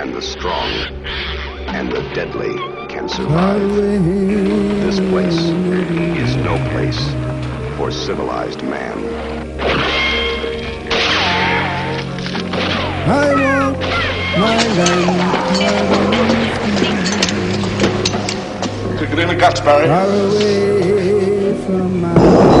and the strong and the deadly can survive. This place is no place for civilized man. I want my land Took it in the guts, Barry. far away from my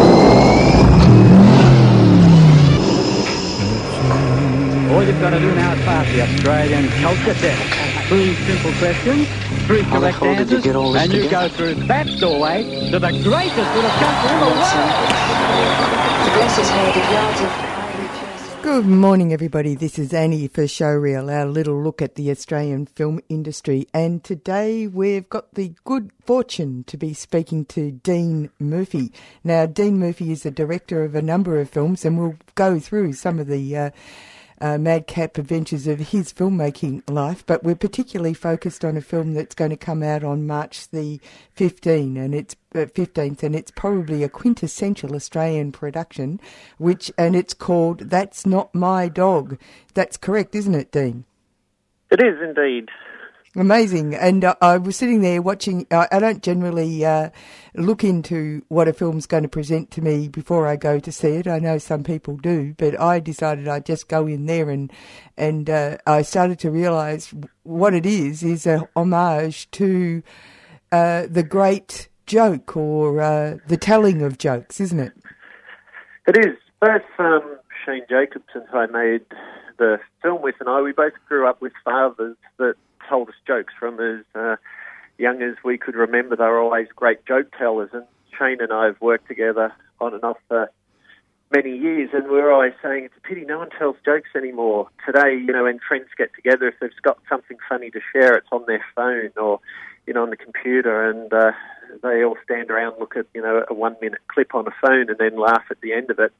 All you've got to do now is pass the Australian culture test. Three simple questions, three correct hell did you answers, get all this and you together? go through that doorway to the greatest little country in the world. The grass is handed yards Good morning, everybody. This is Annie for Showreel, our little look at the Australian film industry. And today we've got the good fortune to be speaking to Dean Murphy. Now, Dean Murphy is a director of a number of films, and we'll go through some of the uh, uh, madcap adventures of his filmmaking life. But we're particularly focused on a film that's going to come out on March the 15th, and it's uh, 15th, and it's probably a quintessential Australian production, which and it's called "That's Not My Dog." That's correct, isn't it, Dean? It is indeed. Amazing. And uh, I was sitting there watching. Uh, I don't generally uh, look into what a film's going to present to me before I go to see it. I know some people do, but I decided I'd just go in there and and uh, I started to realise what it is is a homage to uh, the great joke or uh, the telling of jokes, isn't it? It is. Both um, Shane Jacobson, who I made the film with, and I, we both grew up with fathers that told us jokes from as uh, young as we could remember. They were always great joke tellers, and Shane and I have worked together on and off for many years, and we're always saying it's a pity no one tells jokes anymore. Today, you know, when friends get together, if they've got something funny to share, it's on their phone or, you know, on the computer, and uh, they all stand around, look at, you know, a one-minute clip on a phone, and then laugh at the end of it.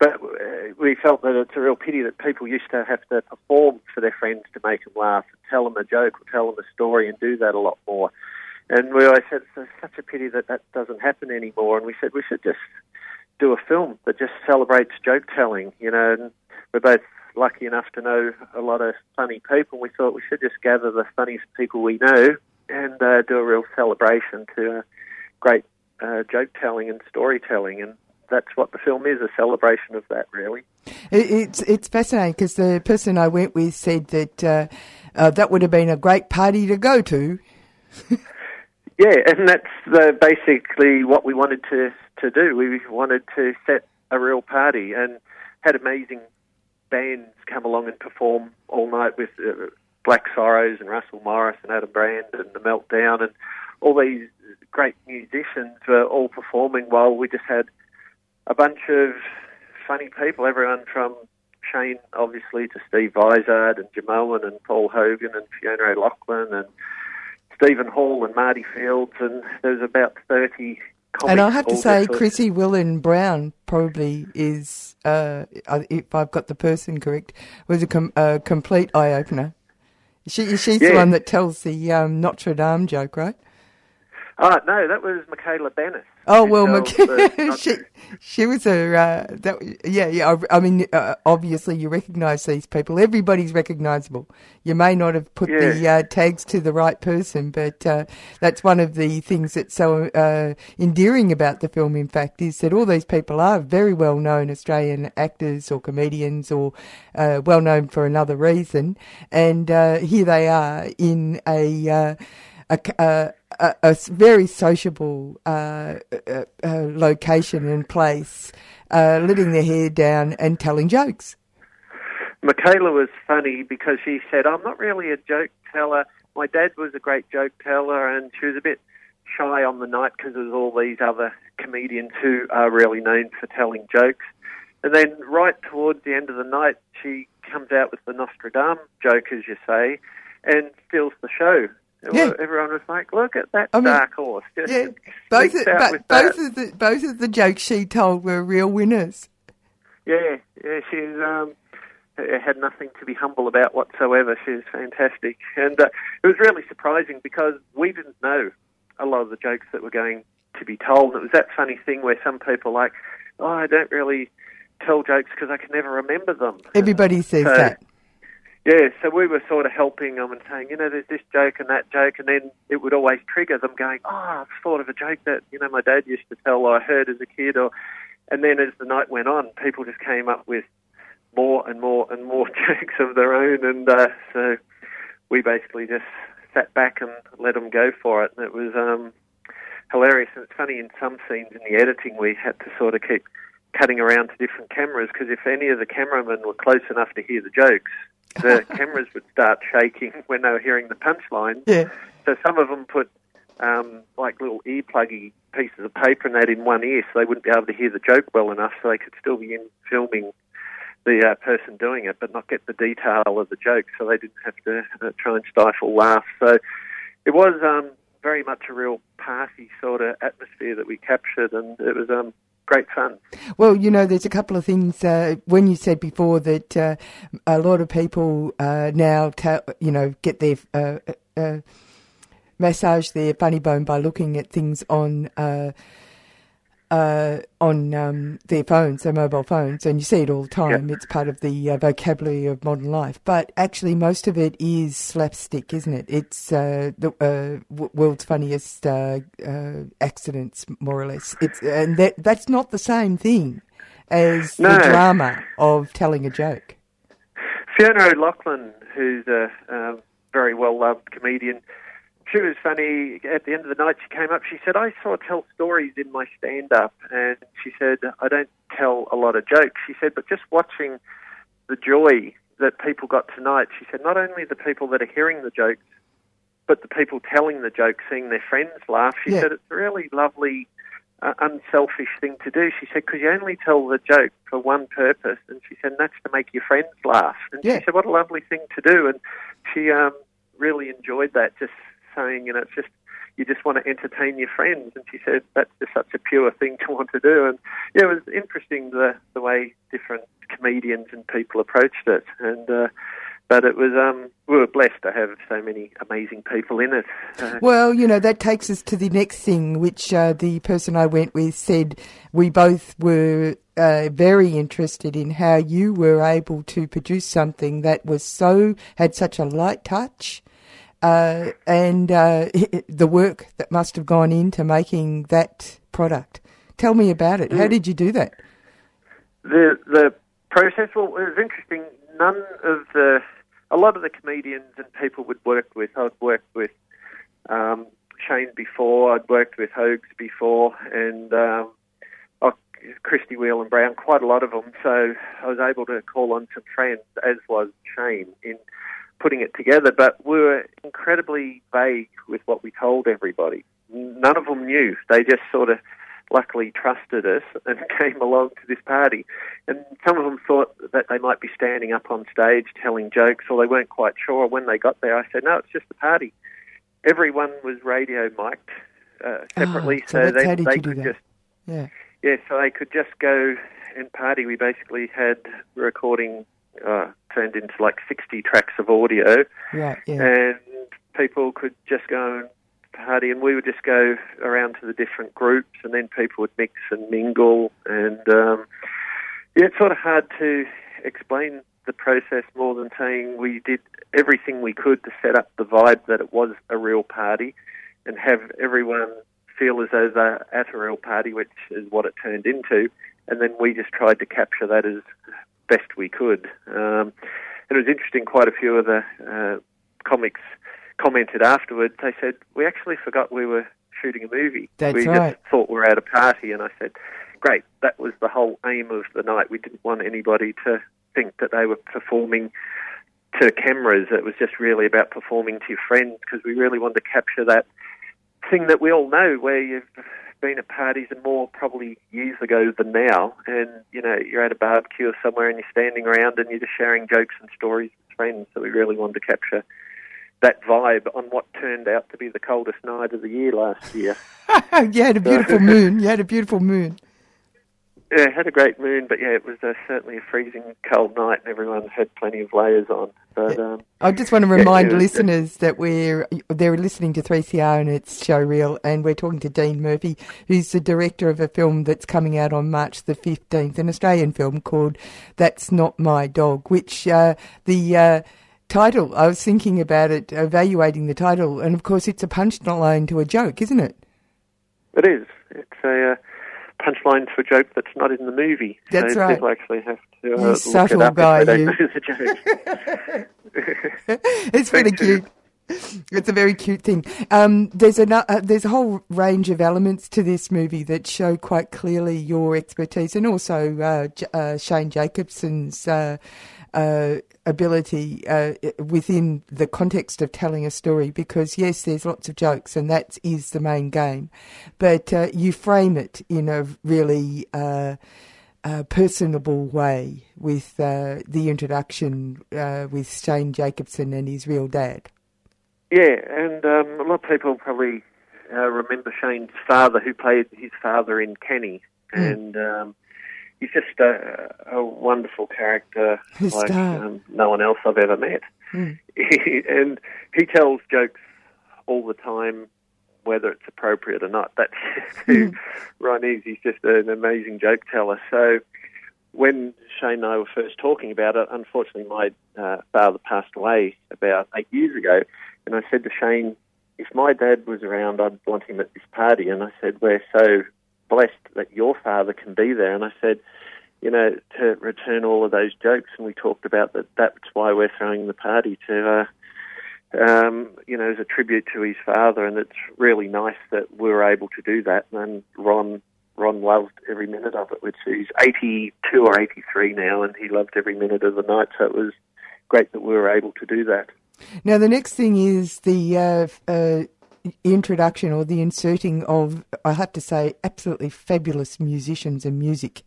But uh, we felt that it's a real pity that people used to have to perform for their friends to make them laugh, tell them a joke or tell them a story, and do that a lot more. And we always said it's such a pity that that doesn't happen anymore. And we said we should just do a film that just celebrates joke telling, you know. And we're both lucky enough to know a lot of funny people. We thought we should just gather the funniest people we know and uh, do a real celebration to uh, great uh, joke telling and storytelling. And that's what the film is a celebration of that, really. It, it's it's fascinating because the person I went with said that uh, uh, that would have been a great party to go to. Yeah, and that's uh, basically what we wanted to to do. We wanted to set a real party and had amazing bands come along and perform all night with uh, Black Sorrows and Russell Morris and Adam Brand and The Meltdown and all these great musicians were all performing while we just had a bunch of funny people, everyone from Shane, obviously, to Steve Vizard and Jimeoin and Paul Hogan and Fiona O'Loughlin and Stephen Hall and Marty Fields, and there was about 30 comics. And I have to say, Christie Whelan Browne probably is, uh, if I've got the person correct, was a, com- a complete eye opener. She, she's the one that tells the um, Notre Dame joke, right? Oh, no, that was Michala Banas. Oh well, tells the Mc- Notre- she she was a uh, that yeah yeah. I, I mean, uh, obviously you recognise these people. Everybody's recognisable. You may not have put the uh, tags to the right person, but uh, that's one of the things that's so uh, endearing about the film. In fact, is that all these people are very well known Australian actors or comedians or uh, well known for another reason, and uh, here they are in a. A, a, a, very sociable uh, uh, uh, location and place, uh, letting their hair down and telling jokes. Michala was funny because she said, I'm not really a joke teller. My dad was a great joke teller, and she was a bit shy on the night because there's all these other comedians who are really known for telling jokes. And then right towards the end of the night, she comes out with the Nostradamus joke, as you say, and steals the show. Yeah. Everyone was like, "Look at that I mean, dark horse!" Just Yeah, both of, but both that. of the both of the jokes she told were real winners. Yeah, yeah, she's um, had nothing to be humble about whatsoever. She's fantastic, and uh, it was really surprising because we didn't know a lot of the jokes that were going to be told. It was that funny thing where some people are like, "Oh, I don't really tell jokes because I can never remember them." Everybody says So- that. Yeah, so we were sort of helping them and saying, you know, there's this joke and that joke, and then it would always trigger them going, oh, I've thought of a joke that, you know, my dad used to tell or I heard as a kid. or And then as the night went on, people just came up with more and more and more jokes of their own. And uh, so we basically just sat back and let them go for it. And it was um, hilarious. And it's funny, in some scenes in the editing, we had to sort of keep cutting around to different cameras because if any of the cameramen were close enough to hear the jokes, the cameras would start shaking when they were hearing the punchline. Yeah. So some of them put um, like little ear-pluggy pieces of paper and that in one ear, so they wouldn't be able to hear the joke well enough, so they could still be in filming the uh, person doing it, but not get the detail of the joke, so they didn't have to uh, try and stifle laughs. So it was um, very much a real party sort of atmosphere that we captured, and it was um, great fun. Well, you know, there's a couple of things. Uh, when you said before that uh, a lot of people uh, now, ta- you know, get their uh, uh, massage their funny bone by looking at things on. Uh, on um, their phones, their mobile phones, and you see it all the time. It's part of the uh, vocabulary of modern life. But actually, most of it is slapstick, isn't it? It's uh, the uh, w- world's funniest uh, uh, accidents, more or less. It's and that that's not the same thing as No. the drama of telling a joke. Fiona O'Loughlin, who's a um, very well loved comedian, she was funny. At the end of the night, she came up. She said, "I sort of tell stories in my stand up," and she said, "I don't tell a lot of jokes." She said, "But just watching the joy that people got tonight," she said, "not only the people that are hearing the jokes, but the people telling the jokes, seeing their friends laugh." She Yeah. said, "It's a really lovely." Uh, unselfish thing to do. She said, because you only tell the joke for one purpose. And she said, and that's to make your friends laugh. And Yeah. she said, what a lovely thing to do. And she um, really enjoyed that, just saying, you know, it's just, you just want to entertain your friends. And she said, that's just such a pure thing to want to do. And yeah, it was interesting the, the way different comedians and people approached it. And, uh, but it was, um, we were blessed to have so many amazing people in it. Uh, Well, you know, that takes us to the next thing, which uh, the person I went with said we both were uh, very interested in how you were able to produce something that was so, had such a light touch. Uh, and uh, the work that must have gone into making that product. Tell me about it. How did you do that? the the process well it was interesting none of the a lot of the comedians and people we'd worked with I'd worked with um, Shane before I'd worked with Hoges before and um, oh, Christie Whelan Browne quite a lot of them so I was able to call on some friends as was Shane in putting it together but we were incredibly vague with what we told everybody none of them knew they just sort of luckily trusted us and came along to this party. And some of them thought that they might be standing up on stage telling jokes, or they weren't quite sure. When they got there, I said, "No, it's just a party." Everyone was radio mic'd uh, separately, Ah, so so, they they could just Yeah. yeah, so they could just go and party. We basically had recording uh, turned into like sixty tracks of audio Right. Yeah. and people could just go and party, and we would just go around to the different groups, and then people would mix and mingle, and um, yeah, it's sort of hard to explain the process more than saying we did everything we could to set up the vibe that it was a real party, and have everyone feel as though they're at a real party, which is what it turned into, and then we just tried to capture that as best we could. Um, and it was interesting. Quite a few of the uh, comics commented afterwards. They said we actually forgot we were shooting a movie. That's we right. just thought we were at a party, and I said, "Great, that was the whole aim of the night. We didn't want anybody to think that they were performing." To cameras, it was just really about performing to your friends because we really wanted to capture that thing that we all know, where you've been at parties and more probably years ago than now. And you know, you're at a barbecue somewhere and you're standing around and you're just sharing jokes and stories with friends. So we really wanted to capture that vibe on what turned out to be the coldest night of the year last year. you had a beautiful moon. You had a beautiful moon. Yeah, it had a great moon, but yeah, it was uh, certainly a freezing cold night, and everyone had plenty of layers on. But um, I just want to remind yeah, listeners that we're they're listening to 3CR and it's Show Showreel, and we're talking to Dean Murphy, who's the director of a film that's coming out on March the 15th, an Australian film called "That's Not My Dog," which uh, the uh, title I was thinking about it, evaluating the title, and of course it's a punchline to a joke, isn't it? It is. It's a uh, punchline to a joke that's not in the movie. That's so right. People actually have to uh, look subtle it up guy, you. don't know the joke. it's really cute. It's a very cute thing. Um, there's a uh, there's a whole range of elements to this movie that show quite clearly your expertise, and also uh, J- uh, Shane Jacobson's uh, uh, ability uh, within the context of telling a story. Because yes, there's lots of jokes, and that is the main game, but you frame it in a really uh, personable way with uh, the introduction uh, with Shane Jacobson and his real dad. Yeah, and um, a lot of people probably uh, remember Shane's father, who played his father in Kenny, mm. and um, he's just a, a wonderful character, His like um, no one else I've ever met. Mm. and he tells jokes all the time whether it's appropriate or not. That's who Ron is. He's just an amazing joke teller. So when Shane and I were first talking about it, unfortunately my uh, father passed away about eight years ago, and I said to Shane, if my dad was around, I'd want him at this party. And I said, we're so blessed that your father can be there. And I said, you know, to return all of those jokes, and we talked about that. That's why we're throwing the party to uh, um, you know, as a tribute to his father, and it's really nice that we were able to do that. And Ron, Ron loved every minute of it. Which he's 82 or 83 now, and he loved every minute of the night. So it was great that we were able to do that. Now the next thing is the uh, uh, introduction or the inserting of, I have to say, absolutely fabulous musicians and music.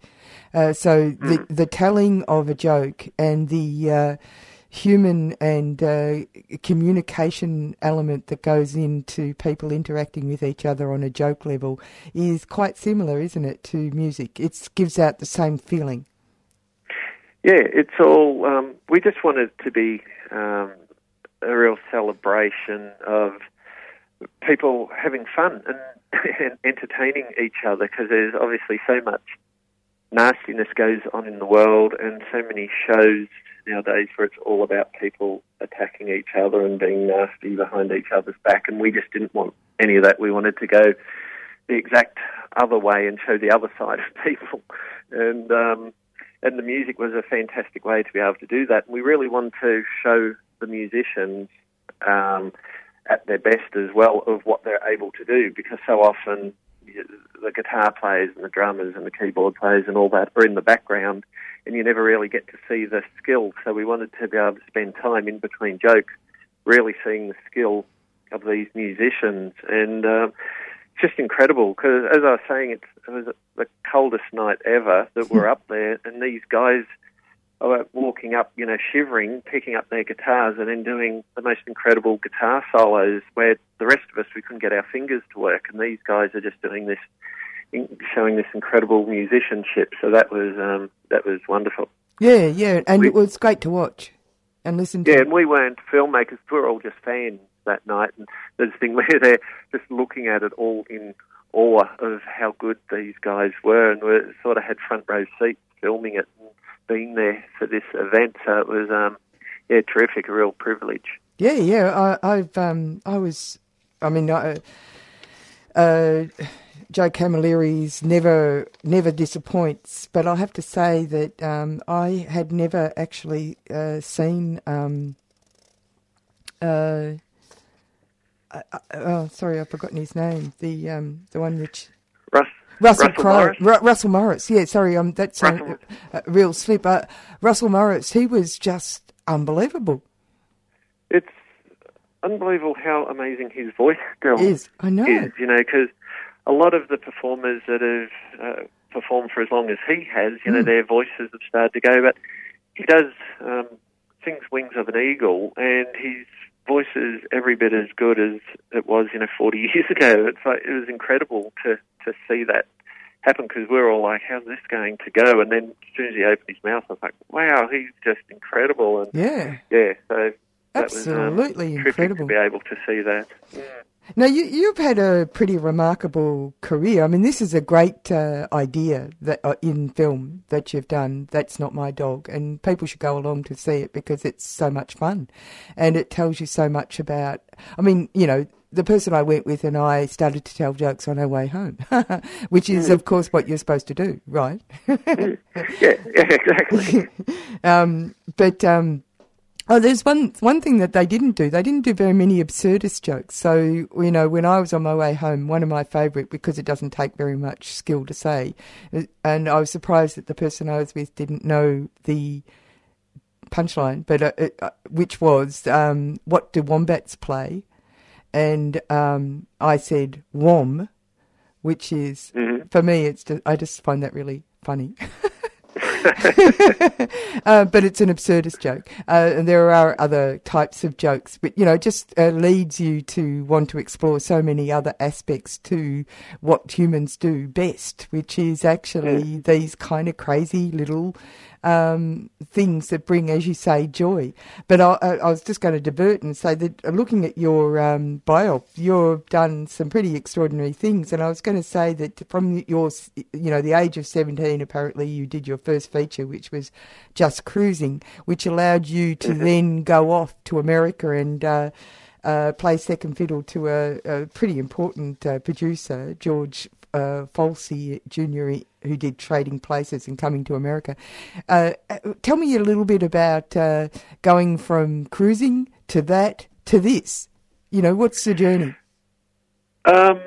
Uh, so the Mm. the telling of a joke and the uh, human and uh, communication element that goes into people interacting with each other on a joke level is quite similar, isn't it, to music? It gives out the same feeling. Yeah, it's all. Um, we just wanted to be um, a real celebration of people having fun and, and entertaining each other because there's obviously so much nastiness goes on in the world and so many shows nowadays where it's all about people attacking each other and being nasty behind each other's back and we just didn't want any of that. We wanted to go the exact other way and show the other side of people. And um, and the music was a fantastic way to be able to do that. We really want to show the musicians um, at their best as well of what they're able to do because so often the guitar players and the drummers and the keyboard players and all that are in the background and you never really get to see the skill. So we wanted to be able to spend time in between jokes really seeing the skill of these musicians. And it's just incredible because, as I was saying, it's, it was the coldest night ever that we're up there, and these guys walking up, you know, shivering, picking up their guitars, and then doing the most incredible guitar solos where the rest of us we couldn't get our fingers to work, and these guys are just doing this, showing this incredible musicianship. So that was um, that was wonderful. Yeah, yeah, and We- it was great to watch and listen to. Yeah, and we weren't filmmakers; we were all just fans that night. And there's thing where they're just looking at it all in awe of how good these guys were, and we sort of had front row seats filming it and being there for this event. So it was, um, yeah, terrific, a real privilege. Yeah, yeah. I, I've um, I was, I mean, I, uh, Joe Camilleri's never never disappoints, but I have to say that um, I had never actually uh, seen. Um, uh, uh, uh, oh, sorry, I've forgotten his name. The um, the one which Russ, Russell, Russell Crowe, Morris? Ru- Russell Morris. Yeah, sorry, um, that's a, Russell- a real slip. Uh, Russell Morris, he was just unbelievable. it's unbelievable how amazing his voice still Is I know. is, you know, because a lot of the performers that have uh, performed for as long as he has, you know, Mm. their voices have started to go, but he does um, sings Wings of an Eagle, and his voice is every bit as good as it was, you know, 40 years ago. It's like, it was incredible to, to see that happen because we are all like, how's this going to go? And then as soon as he opened his mouth, I was like, wow, he's just incredible. And Yeah. yeah, so that Absolutely was um, incredible. to be able to see that. Now, you, you've had a pretty remarkable career. I mean, this is a great uh, idea that uh, in film that you've done. That's not my dog, and people should go along to see it because it's so much fun, and it tells you so much about. I mean, you know, the person I went with and I started to tell jokes on our way home, which is, of course, what you're supposed to do, right? Yeah, yeah, exactly. Um, but um, oh, there's one one thing that they didn't do. They didn't do very many absurdist jokes. So you know, when I was on my way home, one of my favourite because it doesn't take very much skill to say, uh, and I was surprised that the person I was with didn't know the punchline, but uh, it, uh, which was um, what do wombats play? And um, I said wom, which is Mhm. for me. It's just, I just find that really funny. uh, but it's an absurdist joke. Uh, and there are other types of jokes, but you know, it just uh, leads you to want to explore so many other aspects to what humans do best, which is actually these kind of crazy little um, things that bring, as you say, joy. But I, I was just going to divert and say that uh, looking at your um, bio, you've done some pretty extraordinary things. And I was going to say that from your, you know, the age of 17, apparently you did your first feature, which was Just Cruising, which allowed you to then go off to America and uh, uh, play second fiddle to a, a pretty important uh, producer, George uh, Folsey Jr., who did Trading Places and Coming to America. Uh, uh, tell me a little bit about uh, going from cruising to that to this. You know, what's the journey? Um,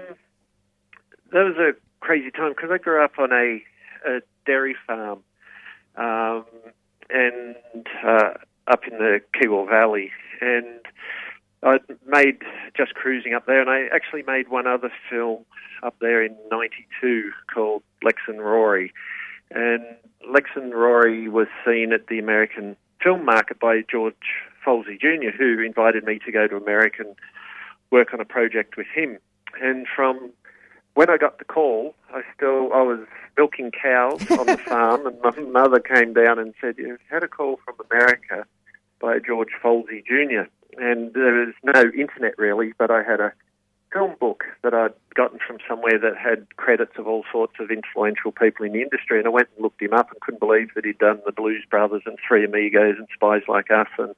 that was a crazy time because I grew up on a, a dairy farm, um, and uh, up in the Kiewa Valley, and I made just cruising up there, and I actually made one other film up there in '92 called Lex and Rory, and Lex and Rory was seen at the American film market by George Folsey Jr., who invited me to go to America and work on a project with him. And from when I got the call, I still I was milking cows on the farm, and my mother came down and said, "You've had a call from America by George Folsey Jr." And there was no internet really, but I had a film book that I'd gotten from somewhere that had credits of all sorts of influential people in the industry, and I went and looked him up and couldn't believe that he'd done The Blues Brothers and Three Amigos and Spies Like Us and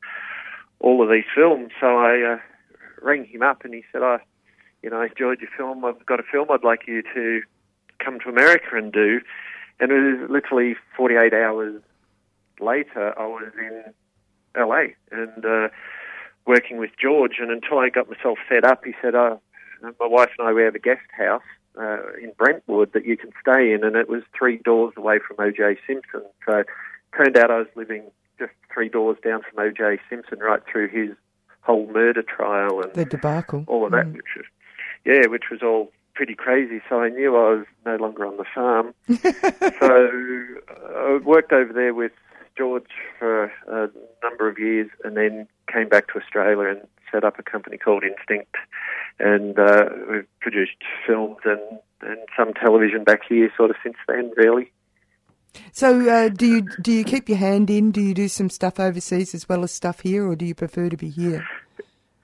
all of these films. So I uh, rang him up and he said, "I, you know, I enjoyed your film. I've got a film I'd like you to come to America and do." And it was literally 48 hours later, I was in LA and uh, working with George. And until I got myself set up, he said, "Oh, my wife and I we have a guest house." Uh, in Brentwood that you can stay in, and it was three doors away from O.J. Simpson. So, turned out I was living just three doors down from O.J. Simpson, right through his whole murder trial and The debacle. all of that, Mm. which was yeah, which was all pretty crazy. So I knew I was no longer on the farm. so uh, I worked over there with George for a number of years, and then came back to Australia and set up a company called Instinct, and uh, we've produced films and and some television back here, sort of since then, really. So, uh, do you do you keep your hand in? Do you do some stuff overseas as well as stuff here, or do you prefer to be here?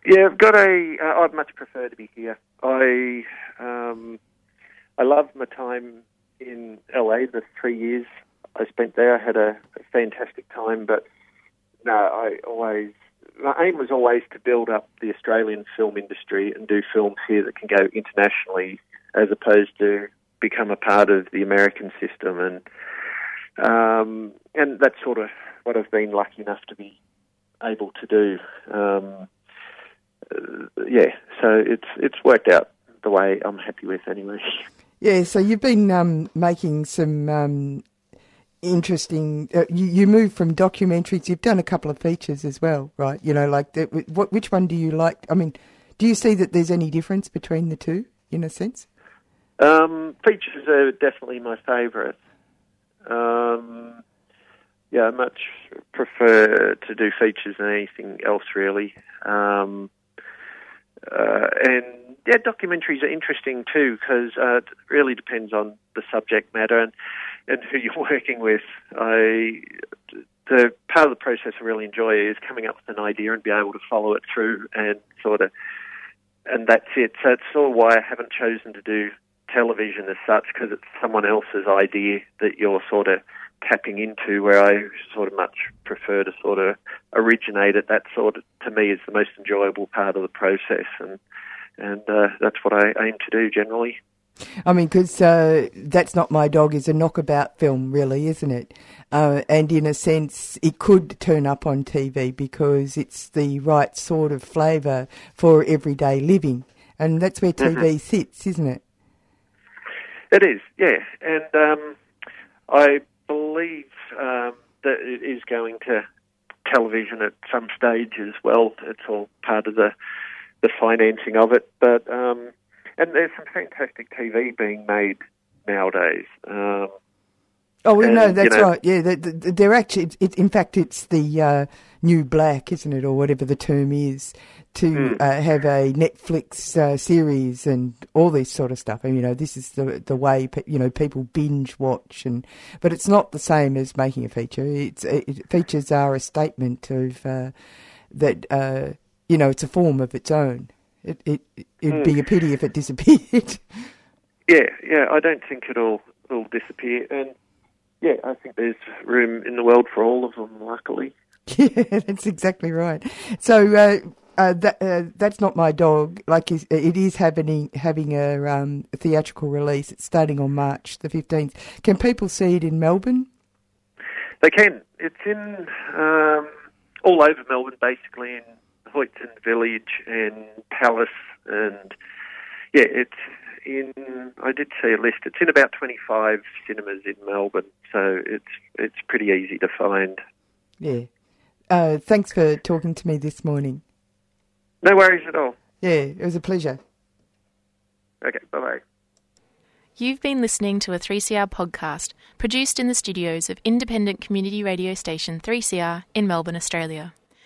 Yeah, I've got a. Uh, I'd much prefer to be here. I um, I love my time in LA. The three years I spent there, I had a, a fantastic time. But no, I always my aim was always to build up the Australian film industry and do films here that can go internationally, as opposed to become a part of the American system. And um, and that's sort of what I've been lucky enough to be able to do. Um, uh, yeah, so it's it's worked out the way I'm happy with anyway. Yeah, so you've been um, making some um, interesting. Uh, you, you moved from documentaries. You've done a couple of features as well, right? You know, like what? Which one do you like? I mean, do you see that there's any difference between the two in a sense? Um, features are definitely my favourite. Um, yeah, I much prefer to do features than anything else, really. Um, uh, and yeah, documentaries are interesting too because uh, it really depends on the subject matter and, and who you're working with. I the part of the process I really enjoy is coming up with an idea and be able to follow it through and sort of, and that's it. So it's sort of why I haven't chosen to do television as such because it's someone else's idea that you're sort of tapping into where I sort of much prefer to sort of originate it. That sort of, to me, is the most enjoyable part of the process, and and uh, that's what I aim to do generally. I mean, because uh, That's Not My Dog is a knockabout film, really, isn't it? Uh, and in a sense, it could turn up on TV because it's the right sort of flavour for everyday living. And that's where TV mm-hmm. sits, isn't it? It is, yeah. And um, I believe um, that it is going to television at some stage as well. It's all part of the the financing of it. But um, and there's some fantastic TV being made nowadays. Um, oh, well, and, no, that's you know, right. Yeah, they're actually. It, in fact, it's the uh, new black, isn't it, or whatever the term is, to mm. uh, have a Netflix uh, series and all this sort of stuff. And you know, this is the the way you know people binge watch, and but it's not the same as making a feature. It's it, features are a statement of uh, that uh, you know it's a form of its own. It it it'd mm. be a pity if it disappeared. Yeah, yeah, I don't think it'll it'll disappear, and yeah, I think there's room in the world for all of them. Luckily. Yeah, that's exactly right. So uh, uh, that, uh, that's not my dog. Like it is having having a um, theatrical release. It's starting on March the fifteenth. Can people see it in Melbourne? They can. It's in um, all over Melbourne, basically in Hoyts and Village and Palace, and yeah, it's in. I did see a list. It's in about twenty five cinemas in Melbourne, so it's it's pretty easy to find. Yeah. Uh, thanks for talking to me this morning. No worries at all. Yeah, it was a pleasure. Okay, bye bye. You've been listening to a 3CR podcast produced in the studios of independent community radio station 3CR in Melbourne, Australia.